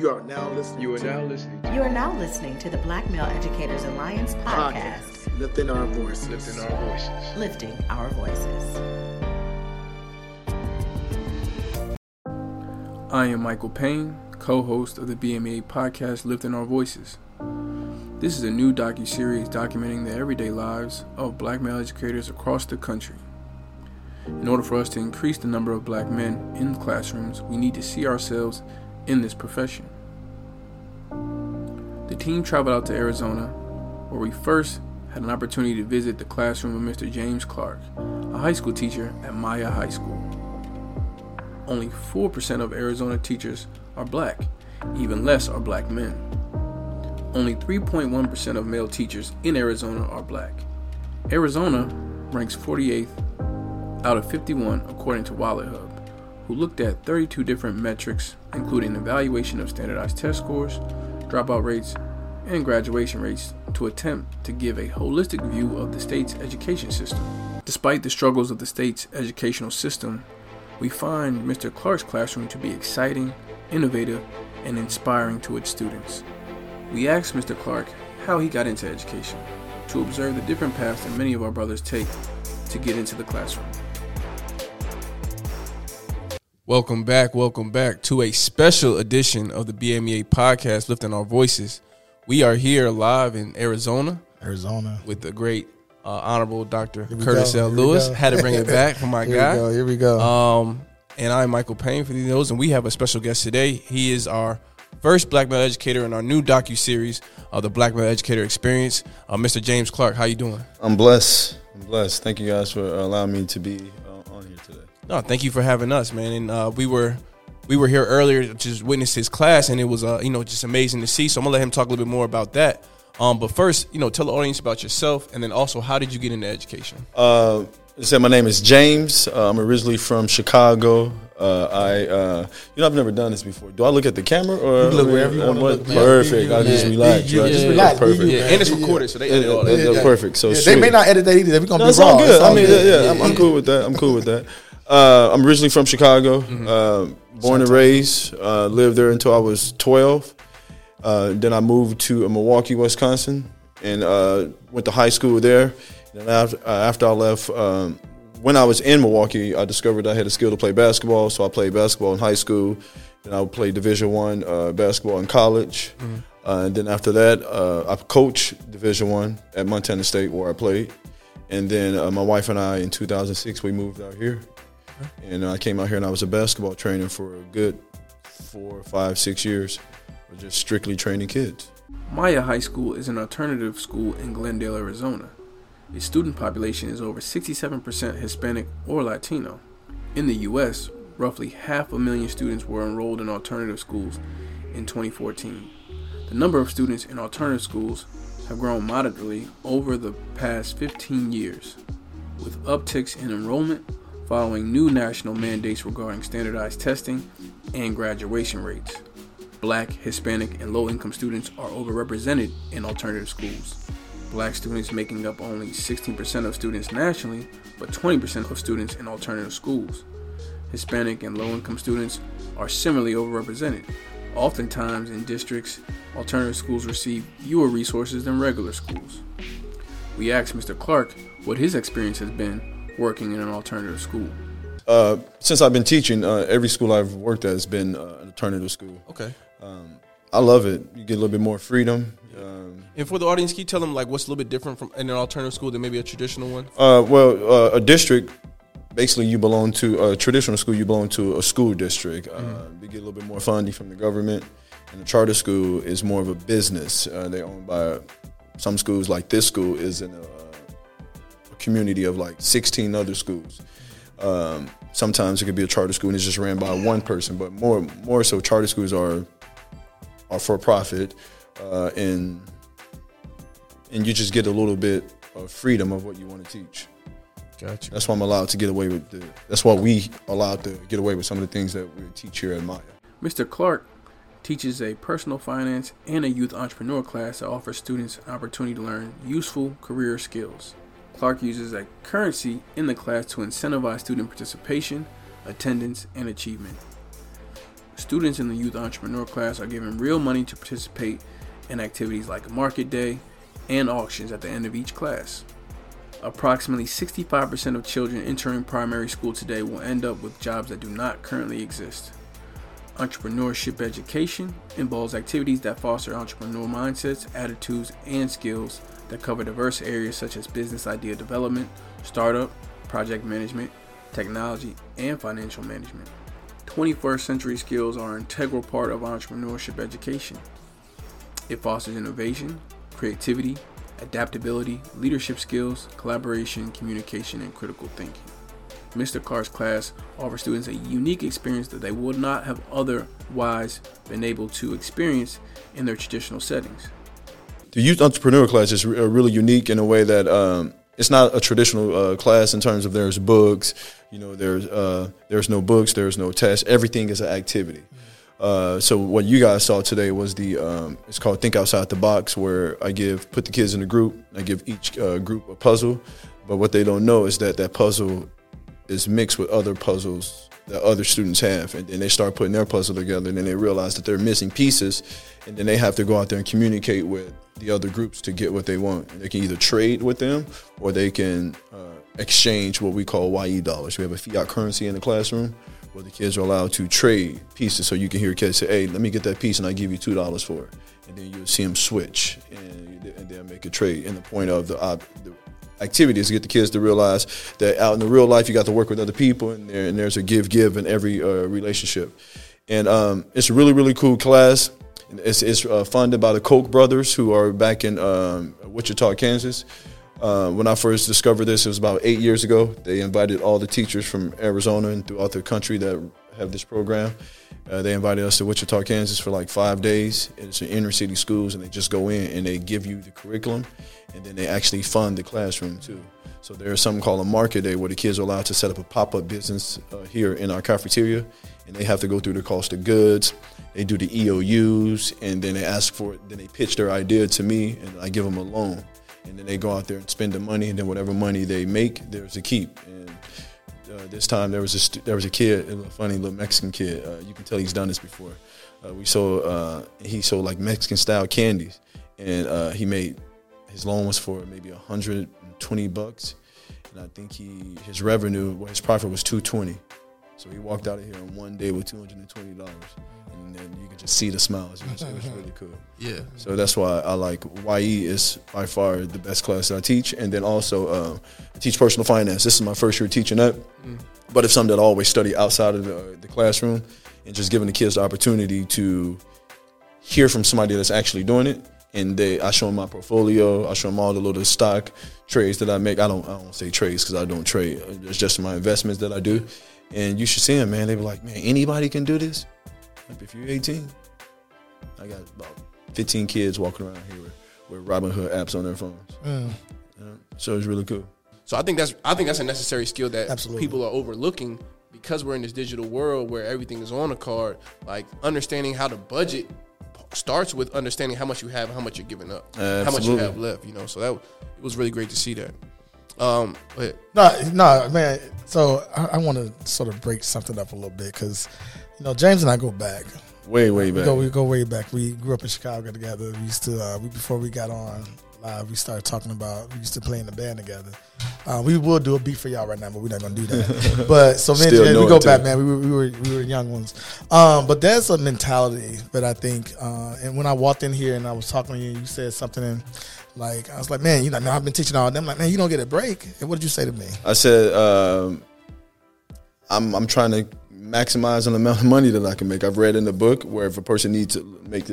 You are now listening. You are to now listening. You are now listening to the Black Male Educators Alliance podcast, podcast, lifting our voices. Lifting our voices. lifting our voices. I am Michael Payne, co-host of the BMEA podcast Lifting Our Voices. This is a new docu-series documenting the everyday lives of black male educators across the country. In order for us to increase the number of black men in classrooms, we need to see ourselves in this profession. Team traveled out to Arizona, where we first had an opportunity to visit the classroom of Mr. James Clark, a high school teacher at Maya High School. Only 4% of Arizona teachers are black, even less are black men. Only 3.1% of male teachers in Arizona are black. Arizona ranks 48th out of 51 according to WalletHub who looked at 32 different metrics, including evaluation of standardized test scores, dropout rates, and graduation rates, to attempt to give a holistic view of the state's education system. Despite the struggles of the state's educational system, we find Mr. Clark's classroom to be exciting, innovative, and inspiring to its students. We asked Mr. Clark how he got into education, to observe the different paths that many of our brothers take to get into the classroom. Welcome back, welcome back to a special edition of the BMEA podcast, Lifting Our Voices. We are here live in Arizona Arizona. with the great uh, Honorable Dr. Curtis go, L. here Lewis. Had to bring it back for my Here guy. we go. Here we go. Um, and I'm Michael Payne for the those, and we have a special guest today. He is our first black male educator in our new docu series, uh, the Black Male Educator Experience. Uh, Mr. James Clark, how you doing? I'm blessed. I'm blessed. Thank you guys for allowing me to be uh, on here today. No, thank you for having us, man. And uh, we were we were here earlier to just witness his class, and it was uh, you know just amazing to see. So I'm gonna let him talk a little bit more about that. Um, but first, you know, tell the audience about yourself, and then also how did you get into education? Uh, I said my name is James. Uh, I'm originally from Chicago. Uh, I, uh, you know, I've never done this before. Do I look at the camera or You look wherever you uh, wanna look. Perfect. You- I just relax. You- right? just relax. Perfect. Yeah, and it's recorded, so they edit all that. Yeah, yeah, perfect. So Yeah, they may not edit that either. We're gonna No, be it's raw. all good. It's all I mean, good. yeah, yeah, I'm, I'm cool with that. I'm cool with that. Uh, I'm originally from Chicago, Mm-hmm. uh, born and raised. Uh, lived there until I was 12. Uh, then I moved to uh, Milwaukee, Wisconsin, and uh, went to high school there. And after, uh, after I left, um, when I was in Milwaukee, I discovered I had a skill to play basketball. So I played basketball in high school. Then I played Division One uh, basketball in college. Uh, and then after that, uh, I coached Division One at Montana State, where I played. And then uh, my wife and I, in 2006, we moved out here. And uh, I came out here and I was a basketball trainer for a good four, five, six years. Just strictly training kids. Maya High School is an alternative school in Glendale, Arizona. Its student population is over 67% Hispanic or Latino. In the U.S., roughly half a million students were enrolled in alternative schools in 2014. The number of students in alternative schools have grown moderately over the past 15 years, with upticks in enrollment following new national mandates regarding standardized testing and graduation rates. Black, Hispanic, and low income students are overrepresented in alternative schools. Black students making up only 16% of students nationally, but 20% of students in alternative schools. Hispanic and low income students are similarly overrepresented. Oftentimes in districts, alternative schools receive fewer resources than regular schools. We asked Mr. Clark what his experience has been working in an alternative school. Uh, since I've been teaching, uh, every school I've worked at has been uh, an alternative school. Okay. I love it. You get a little bit more freedom. Um, And for the audience, can you tell them like what's a little bit different from in an alternative school than maybe a traditional one? Uh, well, uh, a district, basically, you belong to a traditional school. You belong to a school district. Uh, Mm-hmm. You get a little bit more funding from the government, and a charter school is more of a business. Uh, they're owned by some schools. Like this school is in a, a community of like 16 other schools. Um, sometimes it could be a charter school and it's just ran by one person, but more more so, charter schools are are for profit, uh, and and you just get a little bit of freedom of what you want to teach. Gotcha. That's why I'm allowed to get away with the. That's why we allowed to get away with some of the things that we teach here at Maya. Mr. Clark teaches a personal finance and a youth entrepreneur class that offers students an opportunity to learn useful career skills. Clark uses a currency in the class to incentivize student participation, attendance, and achievement. students in the youth entrepreneur class are given real money to participate in activities like market day and auctions at the end of each class. Approximately 65% of children entering primary school today will end up with jobs that do not currently exist. Entrepreneurship education involves activities that foster entrepreneurial mindsets, attitudes, and skills that cover diverse areas such as business idea development, startup, project management, technology, and financial management. 21st century skills are an integral part of entrepreneurship education. It fosters innovation, creativity, adaptability, leadership skills, collaboration, communication, and critical thinking. Mr. Clark's class offers students a unique experience that they would not have otherwise been able to experience in their traditional settings. The youth entrepreneur class is re- uh, really unique in a way that um, it's not a traditional uh, class in terms of there's books, you know, there's uh, there's no books, there's no tests. Everything is an activity. Uh, so what you guys saw today was the um, it's called Think Outside the Box, where I give put the kids in a group. I give each uh, group a puzzle, but what they don't know is that that puzzle is mixed with other puzzles that other students have, and then they start putting their puzzle together, and then they realize that they're missing pieces, and then they have to go out there and communicate with the other groups to get what they want. And they can either trade with them, or they can uh, exchange what we call YE dollars. We have a fiat currency in the classroom where the kids are allowed to trade pieces. So you can hear kids say, "Hey, let me get that piece, and I give you two dollars for it." And then you'll see them switch, and, and they'll make a trade. And the point of the, uh, the activity is to get the kids to realize that out in the real life, you got to work with other people, and, there, and there's a give give in every uh, relationship. And um, it's a really really cool class. It's, it's uh, funded by the Koch brothers, who are back in um, Wichita, Kansas. Uh, when I first discovered this, it was about eight years ago. They invited all the teachers from Arizona and throughout the country that have this program. Uh, they invited us to Wichita, Kansas for like five days. It's in inner city schools, and they just go in and they give you the curriculum, and then they actually fund the classroom too. So there's something called a market day where the kids are allowed to set up a pop-up business uh, here in our cafeteria, and they have to go through the cost of goods. They do the EOUs, and then they ask for it. Then they pitch their idea to me, and I give them a loan. And then they go out there and spend the money, and then whatever money they make, there's a keep. And uh, this time there was a there was a kid, a funny little Mexican kid. Uh, you can tell he's done this before. Uh, we sold uh, he sold like Mexican style candies, and uh, he made his loan was for maybe 120 bucks, and I think he his revenue, well, his profit was 220. So he walked out of here in one day with 220 dollars, and then you could just see the smiles. It was, it was really cool. Yeah. So that's why I like YE is by far the best class that I teach, and then also uh, I teach personal finance. This is my first year teaching that, but it's something that I always study outside of the, the classroom, and just giving the kids the opportunity to hear from somebody that's actually doing it. And they, I show them my portfolio. I show them all the little stock trades that I make. I don't, I don't say trades because I don't trade. It's just my investments that I do. And you should see them, man. They be like, man, anybody can do this. Like if you're 18, I got about 15 kids walking around here with, with Robinhood apps on their phones. Mm. Yeah. So it's really cool. So I think that's I think that's a necessary skill that Absolutely. people are overlooking because we're in this digital world where everything is on a card. Like understanding how to budget starts with understanding how much you have and how much you're giving up, how much you have left. You know, so that it was really great to see that. Um, but No, no, man. So I, I want to sort of break something up a little bit because, you know, James and I go back. Way, way We back. go, we go way back. We grew up in Chicago together. We used to, uh, we, before we got on live, we started talking about, we used to play in the band together. Uh, we will do a beat for y'all right now, but we're not going to do that. but so, man, we go too. back, man. We were, we were, we were young ones. Um, but there's a mentality that I think, uh, and when I walked in here and I was talking to you, you said something and, like I was like, man, you know, now I've been teaching all them. Like, man, you don't get a break. And what did you say to me? I said, um, I'm, I'm trying to maximize the amount of money that I can make. I've read in the book where if a person needs to make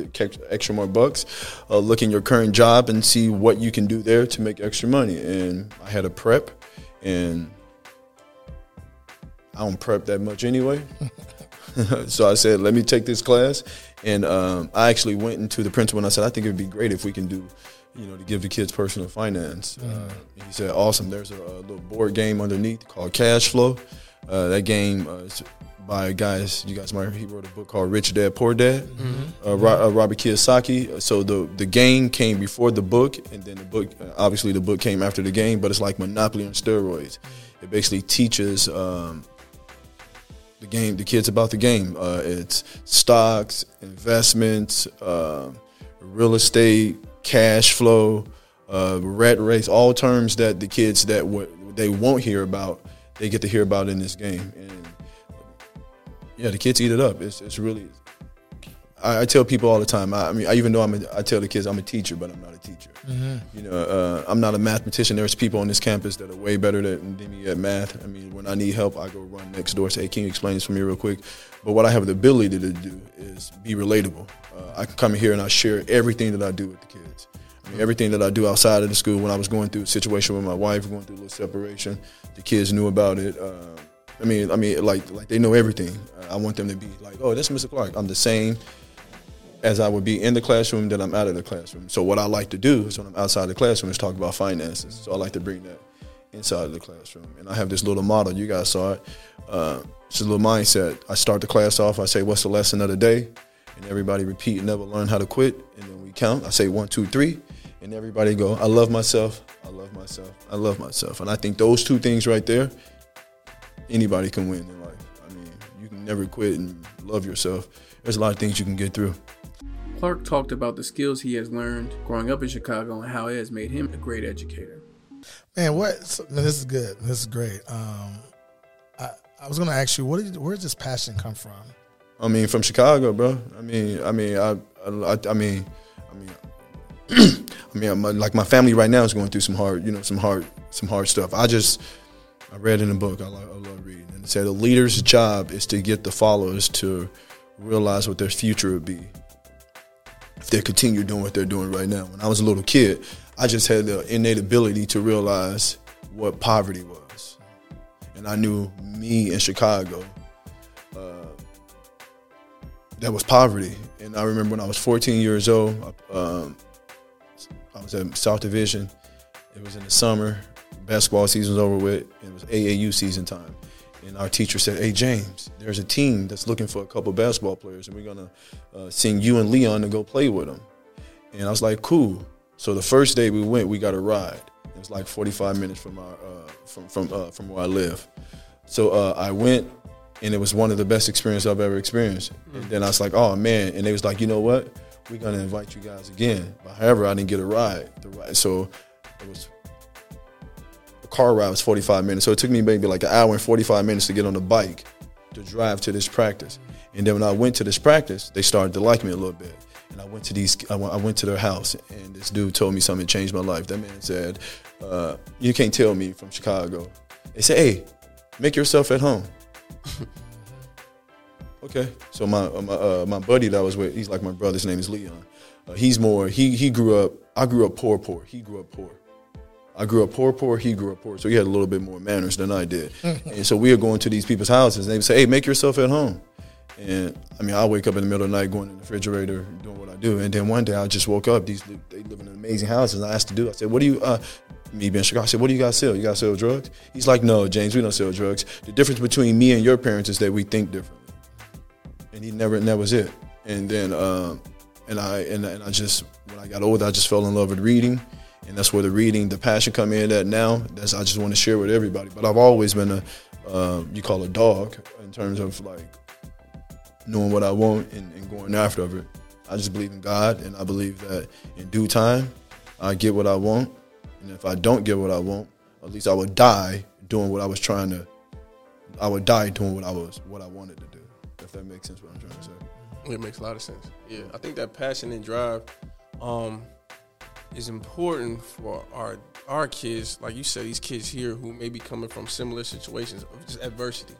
extra more bucks, uh, look in your current job and see what you can do there to make extra money. And I had a prep, and I don't prep that much anyway. so I said, let me take this class. And um, I actually went into the principal and I said, I think it would be great if we can do, you know, to give the kids personal finance. Uh, he said, awesome. There's a, a little board game underneath called Cash Flow. Uh, that game uh, by guys, you guys might he wrote a book called Rich Dad Poor Dad. Uh, Ro- uh, Robert Kiyosaki. So the the game came before the book, and then the book, uh, obviously the book came after the game. But it's like Monopoly on steroids. It basically teaches um, the game. The kids about the game. Uh, it's stocks, investments, uh, real estate, cash flow, uh, rat race. All terms that the kids that what they won't hear about, they get to hear about in this game. And yeah, the kids eat it up. It's it's really. I, I tell people all the time. I, I mean, I even though I'm, a, I tell the kids I'm a teacher, but I'm not a teacher. You know, uh, I'm not a mathematician. There's people on this campus that are way better than, than me at math. I mean, when I need help, I go run next door. Say, hey, can you explain this for me real quick? But what I have the ability to do is be relatable. Uh, I can come here and I share everything that I do with the kids. I mean, everything that I do outside of the school. When I was going through a situation with my wife, going through a little separation, the kids knew about it. Uh, I mean, I mean, like, like they know everything. I want them to be like, oh, that's Mr. Clark. I'm the same as I would be in the classroom that I'm out of the classroom. So what I like to do is when I'm outside the classroom is talk about finances. So I like to bring that inside of the classroom. And I have this little model. You guys saw it. Uh, it's a little mindset. I start the class off. I say, "What's the lesson of the day?" And everybody repeat, "Never learn how to quit." And then we count. I say one, two, three, and everybody go, "I love myself. I love myself. I love myself." And I think those two things right there, anybody can win in life. I mean, you can never quit and love yourself. There's a lot of things you can get through. Clark talked about the skills he has learned growing up in Chicago and how it has made him a great educator. Man, what? so- this is good. This is great. Um, I, I was going to ask you, what did, where did this passion come from? I mean, from Chicago, bro. I mean, I mean, I, I, I mean, I mean, I mean, my, like my family right now is going through some hard, you know, some hard, some hard stuff. I just, I read in a book. I, like, I love reading, and it said the leader's job is to get the followers to realize what their future would be if they continue doing what they're doing right now. When I was a little kid, I just had the innate ability to realize what poverty was, and I knew me in Chicago that was poverty. And I remember when I was 14 years old, um, I was at South Division. It was in the summer. Basketball season was over with. And it was AAU season time. And our teacher said, Hey, James, there's a team that's looking for a couple basketball players, and we're going to uh, send you and Leon to go play with them. And I was like, Cool. So the first day we went, we got a ride. It was like 45 minutes from our uh, from from uh, from where I live. So uh, I went, and it was one of the best experiences I've ever experienced. And then I was like, oh man, and they was like, you know what, we're gonna invite you guys again. But however, I didn't get a ride. The ride, so it was car ride was 45 minutes. So it took me maybe like an hour and 45 minutes to get on the bike to drive to this practice. And then when I went to this practice, they started to like me a little bit. And I went to these, I went, I went to their house, and this dude told me something that changed my life. That man said, uh, "You can't tell me from Chicago." They said, "Hey, make yourself at home." okay, so my uh, my uh, my buddy that I was with, he's like my brother's name is Leon. Uh, he's more. He he grew up. I grew up poor, poor. He grew up poor. I grew up poor, poor. He grew up poor. So he had a little bit more manners than I did. and so we were going to these people's houses, and they would say, "Hey, make yourself at home." And I mean, I wake up in the middle of the night, going in the refrigerator, doing what I do. And then one day, I just woke up. These they live in amazing houses. And I asked the dude, I said, "What do you?" Uh, me being Chicago, I said, "What do you guys sell? You guys sell drugs?" He's like, "No, James, we don't sell drugs. The difference between me and your parents is that we think differently." And he never, and that was it. And then, um, and I, and, and I just, when I got older, I just fell in love with reading, and that's where the reading, the passion come in. At now, that's I just want to share with everybody. But I've always been a, um, you call a dog in terms of like knowing what I want and, and going after it. I just believe in God, and I believe that in due time, I get what I want. And if I don't get what I want, at least I would die doing what I was trying to. I would die doing what I was, what I wanted to do. If that makes sense, what I'm trying to say. It makes a lot of sense. Yeah, I think that passion and drive um, is important for our our kids. Like you said, these kids here who may be coming from similar situations of just adversity,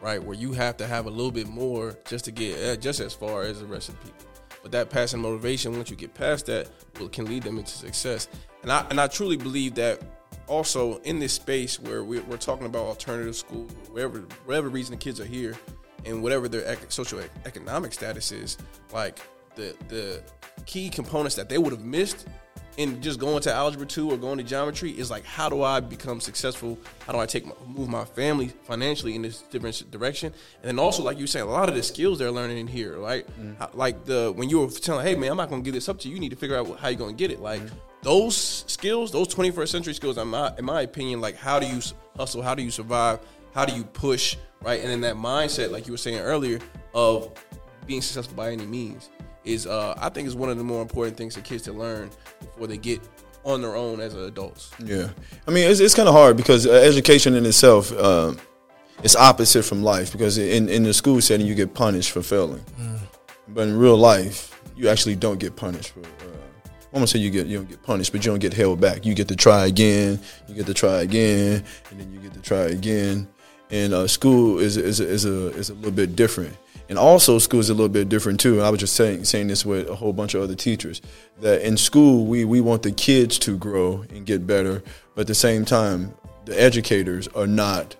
right? Where you have to have a little bit more just to get uh, just as far as the rest of the people. But that passion, motivation, once you get past that, will can lead them into success. And I and I truly believe that also in this space where we're, we're talking about alternative schools, wherever whatever reason the kids are here, and whatever their ec- social economic status is, like the the key components that they would have missed in just going to algebra two or going to geometry is like how do I become successful? How do I take my, move my family financially in this different direction? And then also like you were saying, a lot of the skills they're learning in here, right? Mm-hmm. How- Like the when you were telling, hey man, I'm not gonna give this up to you. You need to figure out how you're gonna get it. Like mm-hmm. those skills, those 21st century skills, in my in my opinion, like how do you hustle? How do you survive? how do you push right? And then that mindset, like you were saying earlier, of being successful by any means is uh, I think is one of the more important things for kids to learn before they get on their own as adults. Yeah, I mean it's, it's kind of hard because uh, education in itself uh, is opposite from life because in in the school setting you get punished for failing, but in real life you actually don't get punished for. Uh, I'm gonna say you get you don't get punished, but you don't get held back. You get to try again, you get to try again, and then you get to try again. And uh, school is is is a is a little bit different. And also, school is a little bit different too. And I was just saying saying this with a whole bunch of other teachers that in school we we want the kids to grow and get better, but at the same time, the educators are not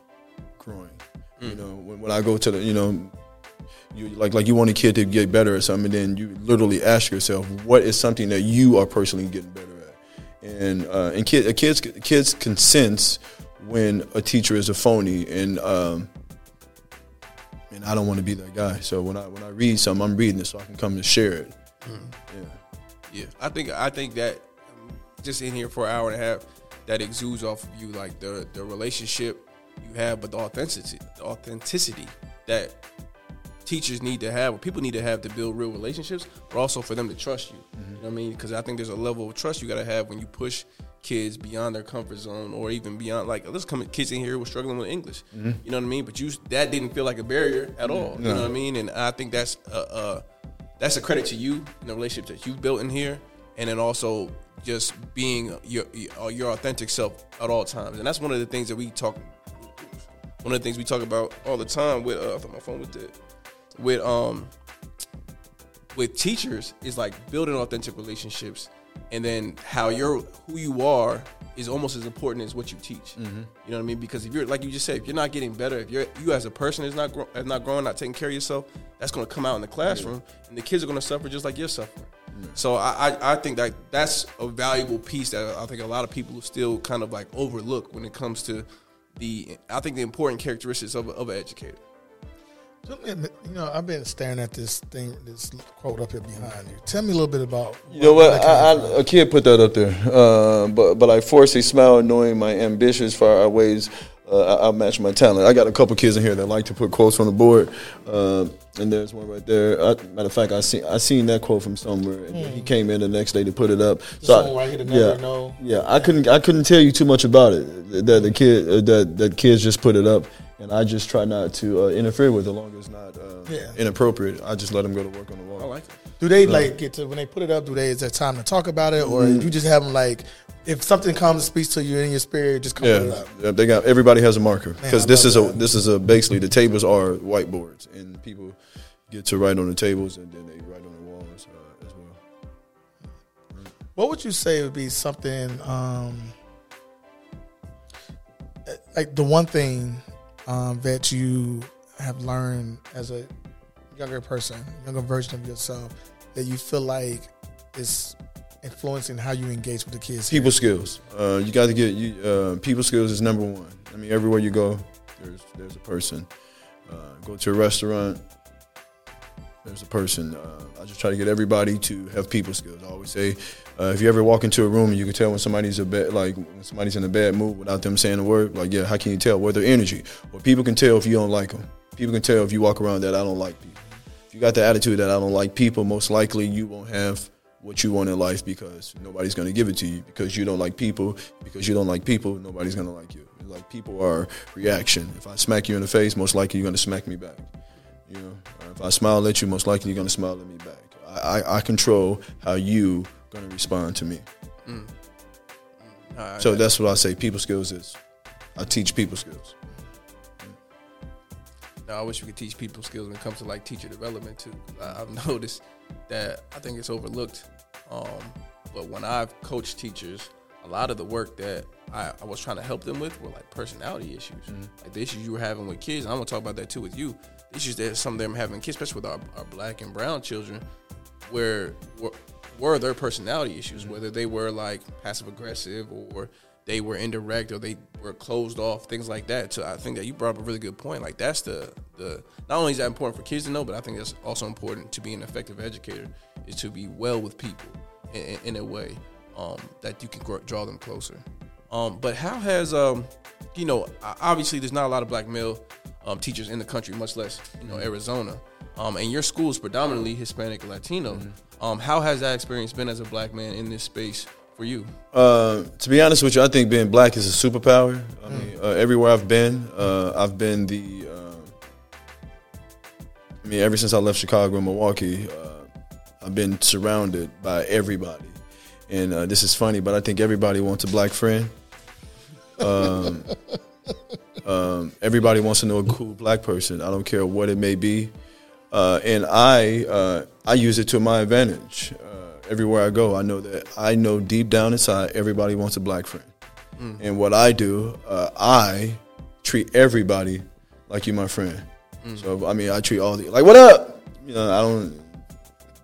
growing. You know, when, when I go to the you know you like like you want a kid to get better at something, and then you literally ask yourself, what is something that you are personally getting better at? And uh, and kid, kids kids can sense when a teacher is a phony, and um, and I don't want to be that guy. So when I when I read something, I'm reading it so I can come and share it. Yeah. Yeah, I think I think that um, just in here for an hour and a half, that exudes off of you like the the relationship you have, but the authenticity, the authenticity that teachers need to have, or people need to have to build real relationships, but also for them to trust you. You know what I mean? Because I think there's a level of trust you got to have when you push kids beyond their comfort zone, or even beyond. Like, let's come kids in here were struggling with English. You know what I mean? But you that didn't feel like a barrier at all. You know what I mean? And I think that's a, a that's a credit to you and the relationship that you've built in here, and then also just being your your authentic self at all times. And that's one of the things that we talk. One of the things we talk about all the time with uh, I thought my phone was dead. With um with teachers is like building authentic relationships, and then how you're who you are is almost as important as what you teach. Mm-hmm. You know what I mean? Because if you're like you just said, if you're not getting better, if you're you as a person is not grow, is not growing, not taking care of yourself, that's going to come out in the classroom, and the kids are going to suffer just like you're suffering. Mm. So I, I I think that that's a valuable piece that I think a lot of people still kind of like overlook when it comes to the I think the important characteristics of, a- of an educator. Tell me, You know, I've been staring at this thing, this quote up here behind you. Tell me a little bit about. You know what? I, I, a kid put that up there, uh, but but I force a smile, knowing my ambitious far outweighs. Uh, I, I match my talent. I got a couple kids in here that like to put quotes on the board, uh, and there's one right there. I, matter of fact, I seen I seen that quote from somewhere, and he came in the next day to put it up. So I- right here, the yeah, Never Know. yeah. I couldn't I couldn't tell you too much about it. That the kid uh, that that kids just put it up, and I just try not to uh, interfere with it, as long as it's not uh, Yeah. inappropriate. I just let them go to work on the wall. I like it. Do they like get to when they put it up? Do they is there time to talk about it, or Mm-hmm. you just have them like if something comes and speaks to you in your spirit, just come Yeah, up. yeah, they got everybody has a marker because this is a this is a basically the tables are whiteboards and people get to write on the tables and then they write on the walls uh, as well. What would you say would be something um, like the one thing um, that you have learned as a younger person, younger version of yourself, that you feel like is influencing how you engage with the kids? People skills, uh, you got to get you. Uh, people skills is number one. I mean, everywhere you go, there's there's a person. Uh, go to a restaurant, there's a person. Uh, I just try to get everybody to have people skills. I always say, uh, if you ever walk into a room and you can tell when somebody's a bad, like when somebody's in a bad mood without them saying a word, like yeah, how can you tell? Well, their energy. Or people can tell if you don't like them. People can tell if you walk around that I don't like people. If you got the attitude that I don't like people, most likely you won't have what you want in life because nobody's going to give it to you because you don't like people. Because you don't like people, nobody's going to like you. Like people are reaction. If I smack you in the face, most likely you're going to smack me back. You know, if I smile at you, most likely you're gonna smile at me back. I, I, I control how you gonna respond to me. Mm. Mm. All right. So that's what I say. People skills is. I teach people skills. I wish we could teach people skills when it comes to like teacher development too. I, I've noticed that I think it's overlooked. Um, but when I've coached teachers, a lot of the work that I, I was trying to help them with were like personality issues, like the issues you were having with kids. And I'm gonna talk about that too with you. The issues that some of them having kids, especially with our, our black and brown children, where were, were their personality issues, whether they were like passive aggressive or they were indirect or they were closed off, things like that. So I think that you brought up a really good point. Like that's the the not only is that important for kids to know, but I think that's also important to be an effective educator is to be well with people in, in a way um, that you can grow, draw them closer. Um, but how has um, you know, obviously there's not a lot of black male um, teachers in the country, much less you know Arizona. Um, and your school is predominantly Hispanic and Latino. Um, how has that experience been as a black man in this space for you? Uh, to be honest with you, I think being black is a superpower. I mean, uh, everywhere I've been, uh, I've been the. Uh, I mean, ever since I left Chicago and Milwaukee, uh, I've been surrounded by everybody, and uh, this is funny, but I think everybody wants a black friend. Um, um, everybody wants to know a cool black person. I don't care what it may be, uh, and I uh, I use it to my advantage. Everywhere I go, I know that I know deep down inside everybody wants a black friend, and what I do, uh, I treat everybody like you my friend. So I mean, I treat all the like, what up? You know, I don't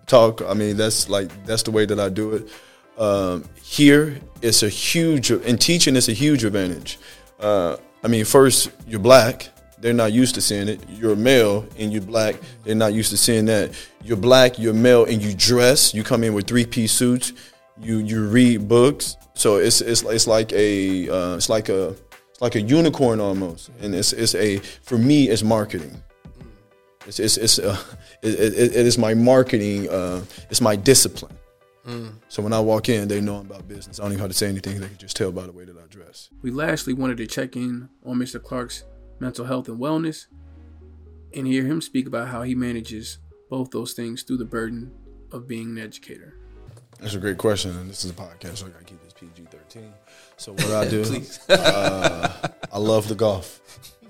talk. I mean, that's like that's the way that I do it. Um, here, it's a huge in teaching. It's a huge advantage. Uh, I mean, first you're black. They're not used to seeing it. You're male and you're black. They're not used to seeing that. You're black. You're male and you dress. You come in with three piece suits. You you read books. So it's it's it's like a uh, it's like a it's like a unicorn almost. And it's it's a for me it's marketing. It's it's, it's uh, it, it, it is my marketing. Uh, it's my discipline. So when I walk in, they know I'm about business. I don't even have to say anything. They can just tell by the way that I dress. We lastly wanted to check in on Mr. Clark's mental health and wellness and hear him speak about how he manages both those things through the burden of being an educator. That's a great question, and this is a podcast, so I gotta keep this PG thirteen. So what I do, uh, I love the golf.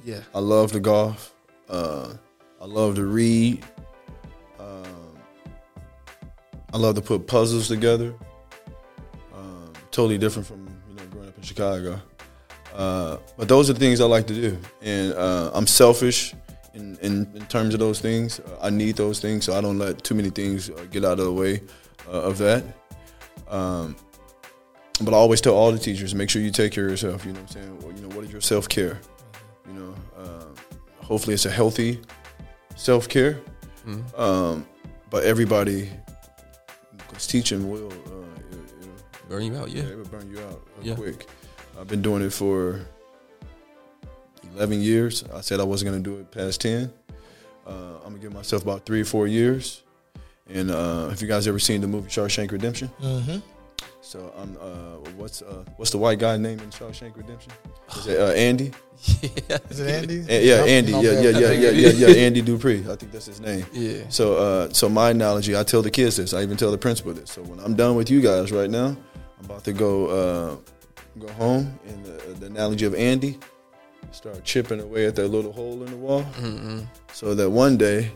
Yeah. I love the golf. Uh, I love to read. Um, I love to put puzzles together. Um, totally different from you know growing up in Chicago. Uh, but those are the things I like to do, and uh, I'm selfish in, in, in terms of those things. Uh, I need those things, so I don't let too many things uh, get out of the way uh, of that. Um, but I always tell all the teachers, make sure you take care of yourself. You know what I'm saying? Well, you know, what is your self care? You know, uh, hopefully it's a healthy self care. Um, but everybody, because teaching will, uh, it, it'll, Burn you out, yeah. yeah, it will burn you out Yeah. quick. I've been doing it for 11 years. I said I wasn't going to do it past 10. Uh, I'm going to give myself about three or four years. And uh, have you guys ever seen the movie Shawshank Redemption? Mm-hmm. So I'm uh, what's uh, what's the white guy name in Shawshank Redemption? Is it uh, Andy? Is it Andy? A- yeah, No, Andy. no, Yeah, yeah, yeah, yeah, yeah, yeah. Andy Dupree. I think that's his name. Yeah. So, uh, so my analogy, I tell the kids this. I even tell the principal this. So when I'm done with you guys right now, I'm about to go uh, go home. And the, the analogy of Andy, start chipping away at that little hole in the wall, mm-hmm. so that one day,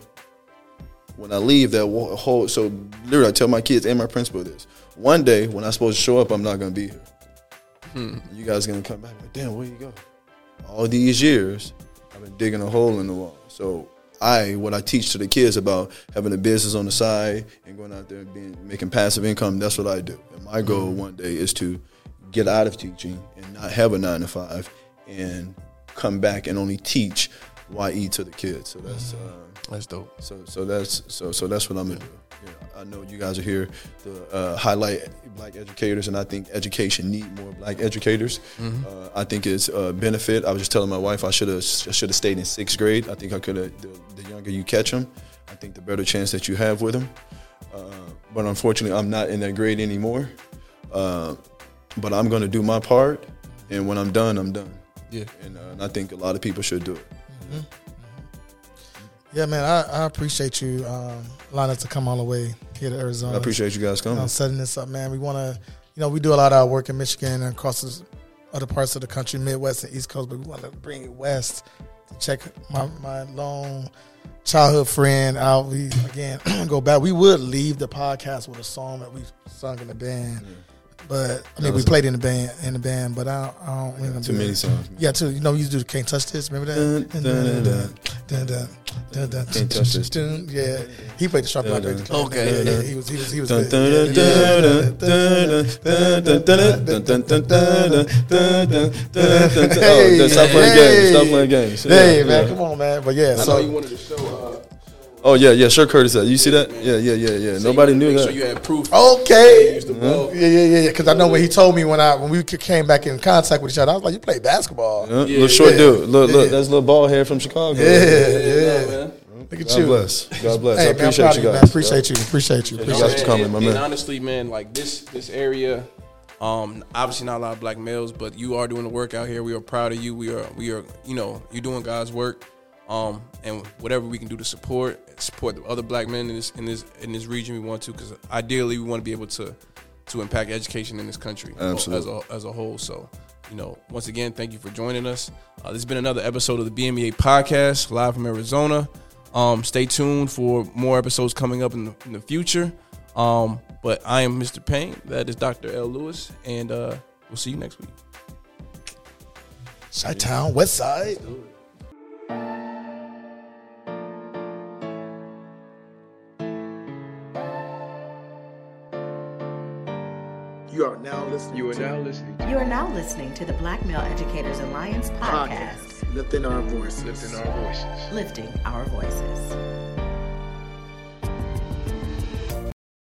when I leave that hole, so literally, I tell my kids and my principal this. One day, when I'm supposed to show up, I'm not gonna be here. Hmm. You guys gonna come back like, damn, where you go? All these years, I've been digging a hole in the wall. So I, what I teach to the kids about having a business on the side and going out there and being making passive income, that's what I do. And my goal hmm. one day is to get out of teaching and not have a nine to five and come back and only teach YE to the kids. So that's uh, That's dope. so so that's so so that's what I'm gonna do. Yeah, I know you guys are here to uh, highlight black educators, and I think education need more black educators. Uh, I think it's a benefit. I was just telling my wife I should have I should have stayed in sixth grade. I think I could have. The, the younger you catch them, I think the better chance that you have with them. Uh, but unfortunately, I'm not in that grade anymore. But I'm gonna do my part, and when I'm done, I'm done. Yeah. And, uh, and I think a lot of people should do it. Yeah, man, I, I appreciate you um, allowing us to come all the way here to Arizona. I appreciate you guys you know, coming. setting this up, man. We want to, you know, we do a lot of our work in Michigan and across the other parts of the country, Midwest and East Coast, but we want to bring it west to check my, my long childhood friend out. We, again, go back. We would leave the podcast with a song that we sung in the band. But I mean, we played in the band, in the band, but I, I don't remember too many songs. Yeah, too. You know, you do the "Can't Touch This." Remember that? Can't touch this. Yeah, he played the trumpet. I. Okay, he was, he was, he was. Hey, stop playing games. Stop playing games. Hey, man, come on, man. But yeah, so you wanted to show. Uh, Oh yeah, yeah. Sure, Curtis. Said. You see that? Yeah, yeah, yeah, yeah. Nobody you knew make that. Sure you had proof. Okay. Use the ball. Yeah, yeah, yeah, yeah. Because I know when he told me when I when we came back in contact with each other, I was like, "You play basketball?" Huh? little short yeah, dude. Look, look. yeah. That's a little bald head from Chicago. Yeah, Yeah, yeah. man. Look at you. God you. bless. God bless. Hey, I appreciate proud you guys. man. Appreciate you. Appreciate you. You Appreciate guys you. for coming, and, my and honestly, man, like this this area, um, obviously not a lot of black males, but you are doing the work out here. We are proud of you. We are we are you know you're doing God's work, um, and whatever we can do to support support the other black men in this in this in this region, we want to because ideally we want to be able to to impact education in this country Absolutely. as a as a whole. So. You know, once again, thank you for joining us. Uh, this has been another episode of the BMEA podcast, live from Arizona. Um, stay tuned for more episodes coming up in the, in the future. Um, but I am Mr. Payne. That is Dr. L. Lewis, and uh, we'll see you next week. Chi Town, West Side. Are now listening. You are now listening You are now listening to the Black Male Educators Alliance podcast, podcast. Lifting our voices. Lifting Our Voices. lifting our voices.